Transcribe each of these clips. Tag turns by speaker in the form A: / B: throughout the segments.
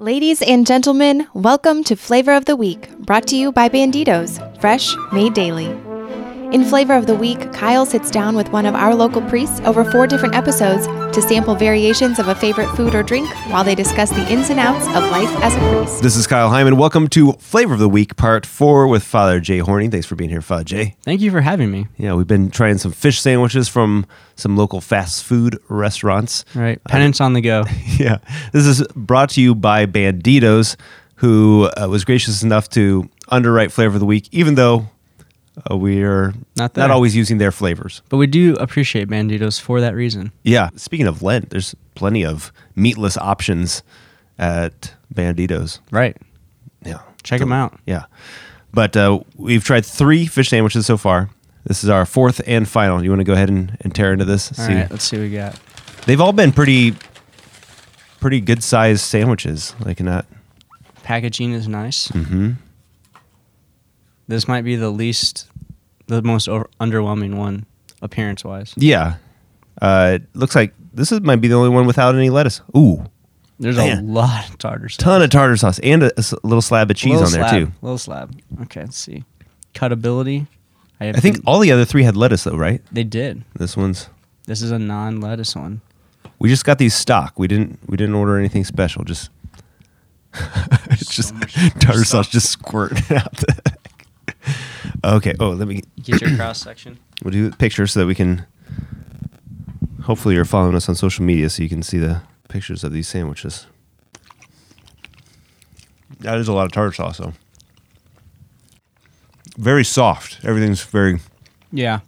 A: Ladies and gentlemen, welcome to Flavor of the Week, brought to you by Bandidos, fresh, made daily. In Flavor of the Week, Kyle sits down with one of our local priests over four different episodes to sample variations of a favorite food or drink while they discuss the ins and outs of life as a priest.
B: This is Kyle Hyman. Welcome to Flavor of the Week, part four with Father Jay Horning. Thanks for being here, Father Jay.
C: Thank you for having me.
B: Yeah, we've been trying some fish sandwiches from some local fast food restaurants.
C: All right, penance on the go.
B: yeah, this is brought to you by Bandidos, who uh, was gracious enough to underwrite Flavor of the Week, even though uh, we are
C: Not there.
B: not always using their flavors.
C: But we do appreciate Bandidos for that reason.
B: Yeah, speaking of Lent, there's plenty of meatless options at Bandidos.
C: Right.
B: Yeah.
C: Check them out.
B: Yeah. But uh, we've tried three fish sandwiches so far. This is our fourth and final. You want to go ahead and, and tear into this?
C: All right, let's see what we got.
B: They've all been pretty, pretty good sized sandwiches. Like not.
C: Packaging is nice.
B: Mm-hmm.
C: This might be the least, the most over, underwhelming one appearance wise.
B: Yeah. Uh, it looks like this is, might be the only one without any lettuce. Ooh,
C: There's
B: Man.
C: a lot of tartar sauce.
B: ton of tartar sauce and a, a s- little slab of cheese
C: Little
B: on there
C: slab,
B: too.
C: Little slab. Okay, let's see. Cutability. have
B: I think all the other three had lettuce though, right?
C: they did.
B: This one's.
C: This is a non-lettuce one.
B: We just got these stock. We didn't. We didn't order anything special. Just. it's just tartar sauce just squirting out the. Okay. Oh, let me
C: Get your cross section.
B: We'll do pictures so that we can. Hopefully, you're following us on social media so you can see the pictures of these sandwiches. That is a lot of tartar sauce, though. Very soft. Everything's very.
C: Yeah.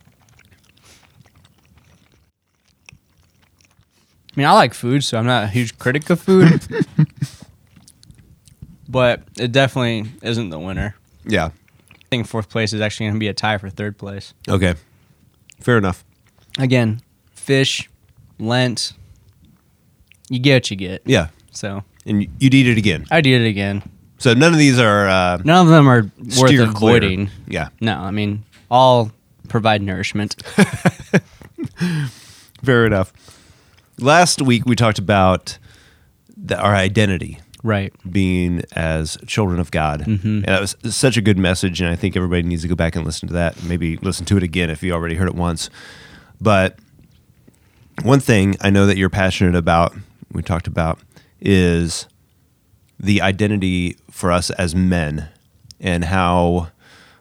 C: I mean, I like food, so I'm not a huge critic of food. but it definitely isn't the winner.
B: Yeah.
C: I think fourth place is actually going to be a tie for third place.
B: Okay. Fair enough.
C: Again, fish, Lent, you get what you get.
B: Yeah.
C: So
B: And you'd eat it again.
C: I did it again.
B: So none of these are. Uh,
C: None of them are worth
B: steer clear.
C: avoiding.
B: Yeah.
C: No, I mean, all provide nourishment.
B: Fair enough. Last week we talked about the, our identity.
C: Right.
B: being as children of God.
C: Mhm.
B: And that was such a good message, and I think everybody needs to go back and listen to that. Maybe listen to it again if you already heard it once. But one thing I know that you're passionate about, we talked about, is the identity for us as men and how,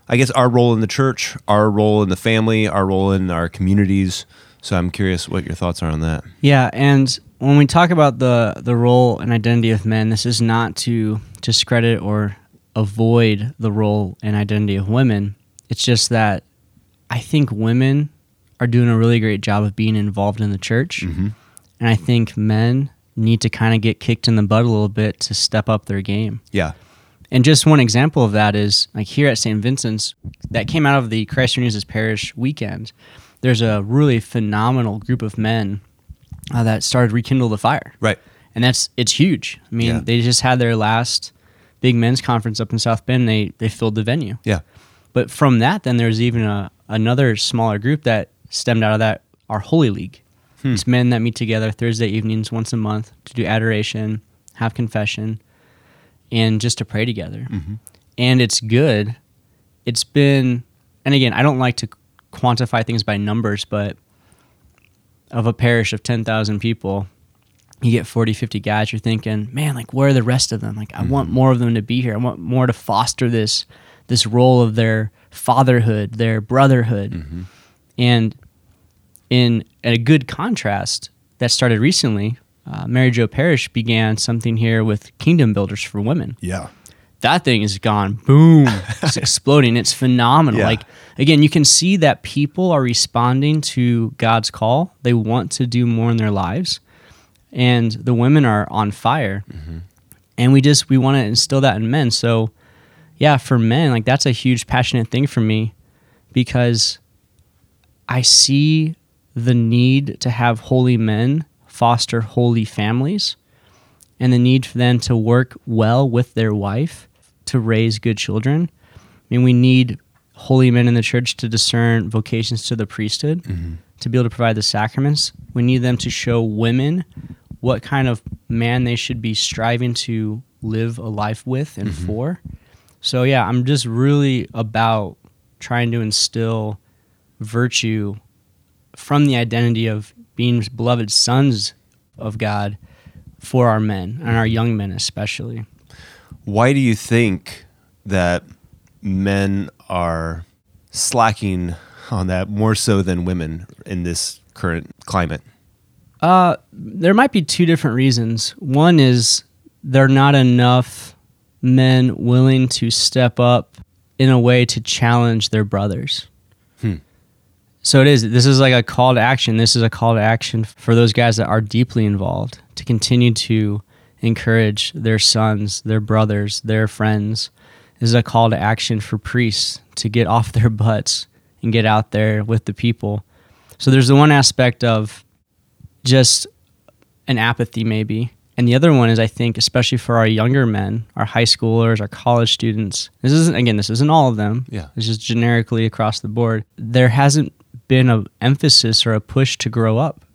B: I guess, our role in the church, our role in the family, our role in our communities. So I'm curious what your thoughts are on that.
C: Yeah, and when we talk about the the role and identity of men, this is not to discredit or avoid the role and identity of women. It's just that I think women are doing a really great job of being involved in the church, mm-hmm. and I think men need to kind of get kicked in the butt a little bit to step up their game.
B: Yeah.
C: And just one example of that is like here at St. Vincent's, that came out of the Christ Renews Parish weekend. There's a really phenomenal group of men uh, that started Rekindle the Fire.
B: Right.
C: And that's, it's huge. I mean,
B: Yeah.
C: they just had their last big men's conference up in South Bend. They, they filled the venue.
B: Yeah.
C: But from that, then there's even a, another smaller group that stemmed out of that, our Holy League. It's men that meet together Thursday evenings once a month to do adoration, have confession, and just to pray together. And it's good. It's been, and again, I don't like to quantify things by numbers, but of a parish of 10,000 people, you get 40, 50 guys, you're thinking, man, like, where are the rest of them? Like, I want more of them to be here. I want more to foster this, this role of their fatherhood, their brotherhood. And in a good contrast that started recently, uh, Mary Jo Parish began something here with Kingdom Builders for Women
B: Yeah.
C: That thing is gone. Boom. It's exploding. It's phenomenal.
B: Yeah.
C: like again you can see that people are responding to god's call. They want to do more in their lives. And the women are on fire. Mm-hmm. And we just we want to instill that in men. So yeah for men like that's a huge passionate thing for me because i see the need to have holy men foster holy families and the need for them to work well with their wife to raise good children. I mean, we need holy men in the church to discern vocations to the priesthood, mm-hmm. to be able to provide the sacraments. We need them to show women what kind of man they should be striving to live a life with and mm-hmm. for. So yeah, I'm just really about trying to instill virtue from the identity of being beloved sons of God for our men and our young men especially.
B: Why do you think that men are slacking on that more so than women in this current climate?
C: Uh, there might be two different reasons. One is there are not enough men willing to step up in a way to challenge their brothers.
B: Hmm.
C: So it is. This is like a call to action. This is a call to action for those guys that are deeply involved to continue to encourage their sons, their brothers, their friends. This is a call to action for priests to get off their butts and get out there with the people. So there's the one aspect of just an apathy, maybe. And the other one is, I think, especially for our younger men, our high schoolers, our college students. This isn't again, this isn't all of them.
B: Yeah.
C: It's just generically across the board. There hasn't been an emphasis or a push to grow up.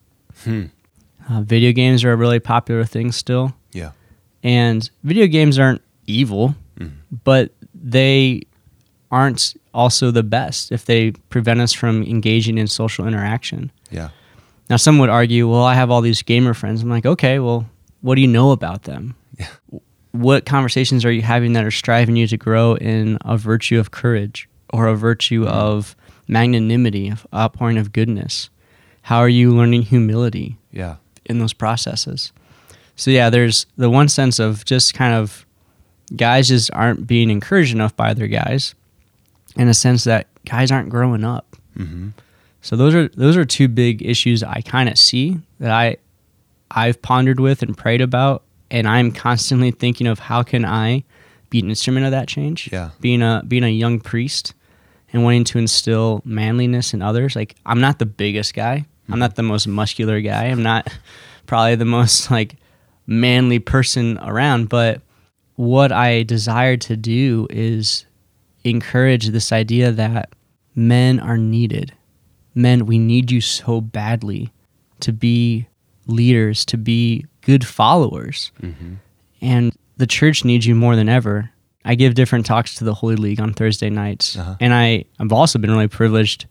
B: Hmm.
C: Uh, video games are a really popular thing still. And video games aren't evil, mm-hmm. but they aren't also the best if they prevent us from engaging in social interaction.
B: Yeah.
C: Now, some would argue, well, I have all these gamer friends. I'm like, okay, well, what do you know about them?
B: Yeah.
C: What conversations are you having that are striving you to grow in a virtue of courage or a virtue mm-hmm. of magnanimity, of outpouring of goodness? How are you learning humility
B: Yeah.
C: in those processes? So, yeah, there's the one sense of just kind of guys just aren't being encouraged enough by their guys, in a sense that guys aren't growing up.
B: Mm-hmm.
C: So those are those are two big issues I kind of see that I I've pondered with and prayed about, and I'm constantly thinking of how can I be an instrument of that change.
B: Yeah.
C: being a being a young priest and wanting to instill manliness in others. Like I'm not the biggest guy. I'm not the most muscular guy. I'm not probably the most like manly person around, but what I desire to do is encourage this idea that men are needed. Men, we need you so badly to be leaders, to be good followers. And the church needs you more than ever. I give different talks to the Holy League on Thursday nights.
B: Uh-huh.
C: And I, I've also been really privileged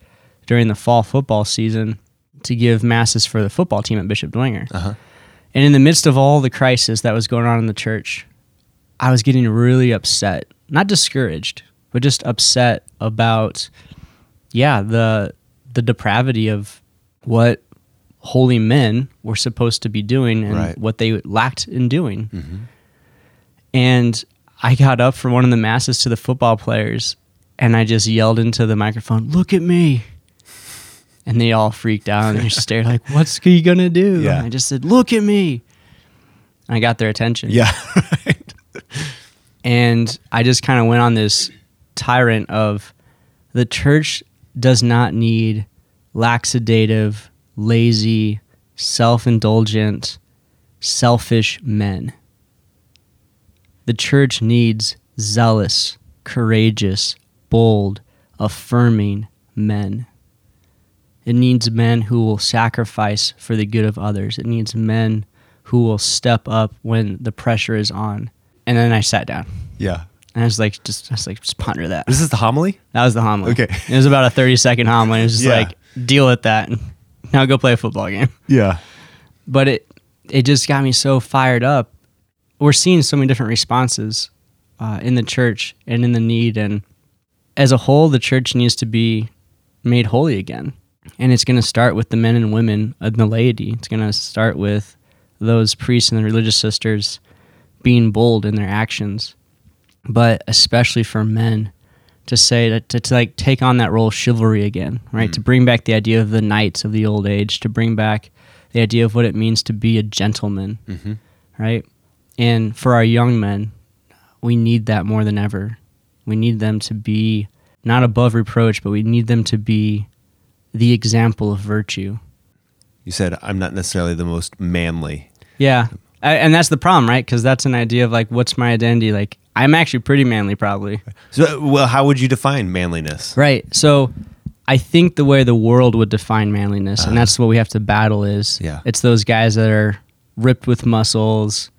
C: during the fall football season to give masses for the football team at Bishop Dwenger.
B: Uh-huh.
C: And in the midst of all the crisis that was going on in the church, I was getting really upset, not discouraged, but just upset about, yeah, the the depravity of what holy men were supposed to be doing and
B: Right.
C: what they lacked in doing. Mm-hmm. And I got up from one of the masses to the football players, and I just yelled into the microphone, "Look at me!" And they all freaked out and they stared like, "What's he gonna do?"
B: Yeah.
C: And I just said, "Look at me!" And I got their attention.
B: Yeah. right.
C: And I just kind of went on this tyrant of the church does not need laxadative, lazy, self indulgent, selfish men. The church needs zealous, courageous, bold, affirming men. It needs men who will sacrifice for the good of others. It needs men who will step up when the pressure is on. And then I sat down.
B: Yeah.
C: And I was like, just, I was like, just ponder that.
B: this is the homily?
C: That was the homily.
B: Okay.
C: It was about a 30 second homily. It was just
B: Yeah.
C: like, deal with that. Now go play a football game.
B: Yeah.
C: But it, it just got me so fired up. We're seeing so many different responses uh, in the church and in the need. And as a whole, the church needs to be made holy again. And it's going to start with the men and women and the laity. It's going to start with those priests and the religious sisters being bold in their actions, but especially for men to say that to, to like take on that role of chivalry again, right? To mm. bring back the idea of the knights of the old age, to bring back the idea of what it means to be a gentleman, mm-hmm. right? And for our young men, we need that more than ever. We need them to be not above reproach, but we need them to be the example of virtue.
B: You said I'm not necessarily the most manly.
C: Yeah. I, and that's the problem, right? Because that's an idea of like, what's my identity? Like, I'm actually pretty manly, probably.
B: So, well, how would you define manliness?
C: Right. So I think the way the world would define manliness, and uh-huh. that's what we have to battle is
B: Yeah.
C: it's those guys that are ripped with muscles,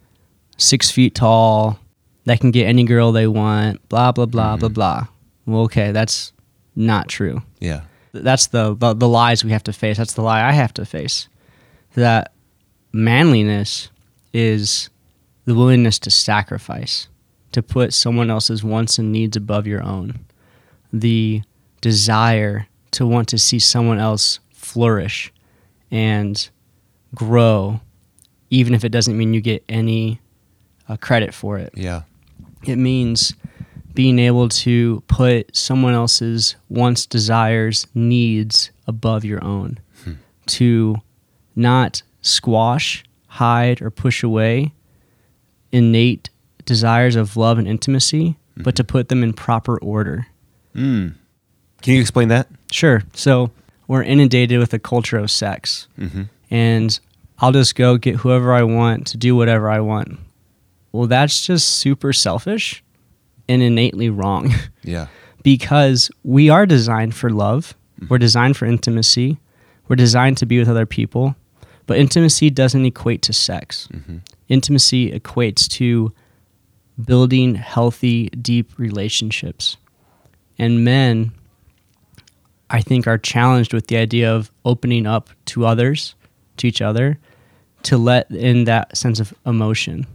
C: six feet tall, that can get any girl they want, blah blah blah blah mm-hmm. blah. Well, okay, that's not true.
B: Yeah.
C: That's the, the the lies we have to face. That's the lie I have to face. That manliness is the willingness to sacrifice, to put someone else's wants and needs above your own. The desire to want to see someone else flourish and grow, even if it doesn't mean you get any uh, credit for it.
B: Yeah.
C: It means being able to put someone else's wants, desires, needs above your own. To not squash, hide, or push away innate desires of love and intimacy, but to put them in proper order.
B: Mm. Can you explain that?
C: Sure. So we're inundated with a culture of sex,
B: Mm-hmm.
C: and I'll just go get whoever I want to do whatever I want. Well, that's just super selfish and innately wrong
B: Yeah.
C: because we are designed for love, mm-hmm. we're designed for intimacy, we're designed to be with other people, but intimacy doesn't equate to sex. Mm-hmm. Intimacy equates to building healthy, deep relationships. And men, I think, are challenged with the idea of opening up to others, to each other, to let in that sense of emotion.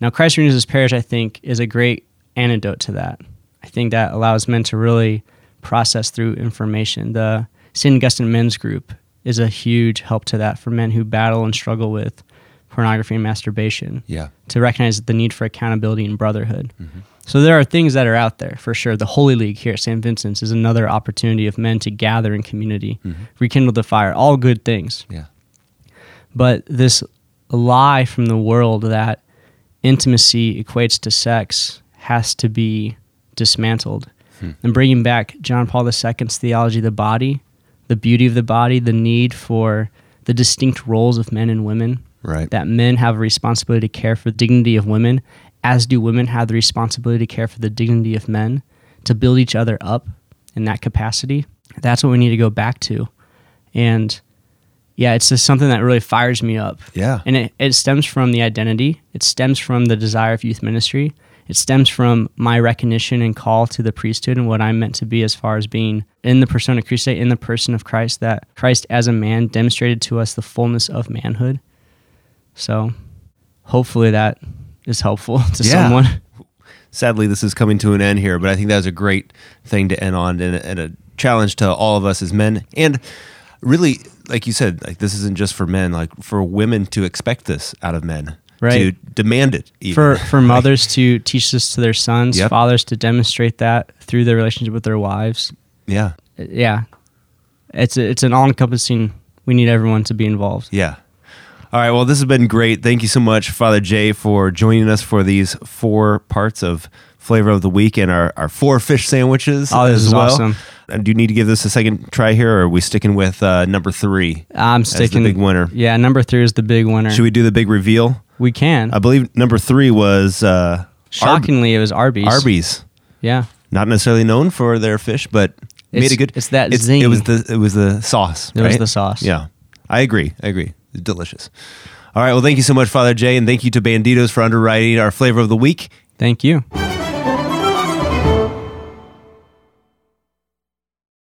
C: Now, Christ Renews His Parish, I think, is a great antidote to that. I think that allows men to really process through information. The St. Augustine Men's Group is a huge help to that for men who battle and struggle with pornography and masturbation
B: Yeah.
C: to recognize the need for accountability and brotherhood. Mm-hmm. So there are things that are out there for sure. The Holy League here at St. Vincent's is another opportunity of men to gather in community, mm-hmm. rekindle the fire, all good things.
B: Yeah.
C: But this lie from the world that intimacy equates to sex has to be dismantled. Hmm. And bringing back John Paul II's theology of the body, the beauty of the body, the need for the distinct roles of men and women,
B: Right.
C: that men have a responsibility to care for the dignity of women, as do women have the responsibility to care for the dignity of men, to build each other up in that capacity. That's what we need to go back to. And yeah, it's just something that really fires me up.
B: Yeah.
C: And it, it stems from the identity, it stems from the desire of youth ministry, it stems from my recognition and call to the priesthood and what I'm meant to be as far as being in the persona Christi, in the person of Christ, that Christ as a man demonstrated to us the fullness of manhood. So hopefully that is helpful to
B: Yeah.
C: someone.
B: Sadly, this is coming to an end here, but I think that was a great thing to end on and a, and a challenge to all of us as men. And really, like you said, like this isn't just for men, like for women to expect this out of men, to
C: Right.
B: demand it. Even.
C: For for mothers to teach this to their sons,
B: Yep.
C: fathers to demonstrate that through their relationship with their wives.
B: yeah,
C: Yeah. It's a, it's an all encompassing we need everyone to be involved.
B: yeah. All right. Well, this has been great. Thank you so much, Father Jay, for joining us for these four parts of flavor of the week and our, our four fish sandwiches
C: Oh, this
B: as
C: is
B: well.
C: awesome.
B: Uh, Do you need to give this a second try here, or are we sticking with uh, number three?
C: I'm
B: the
C: sticking
B: big winner.
C: Yeah, number three is the big winner.
B: Should we do the big reveal?
C: We can.
B: I believe number three was uh, Arb-
C: Shockingly, it was Arby's.
B: Arby's.
C: Yeah.
B: Not necessarily known for their fish, but made a good.
C: it's that
B: It
C: zing.
B: was the it was the sauce.
C: It was the sauce.
B: Yeah, I agree. I agree. It's delicious. All right. Well, thank you so much, Father Jay, and thank you to Bandidos for underwriting our flavor of the week.
C: Thank you.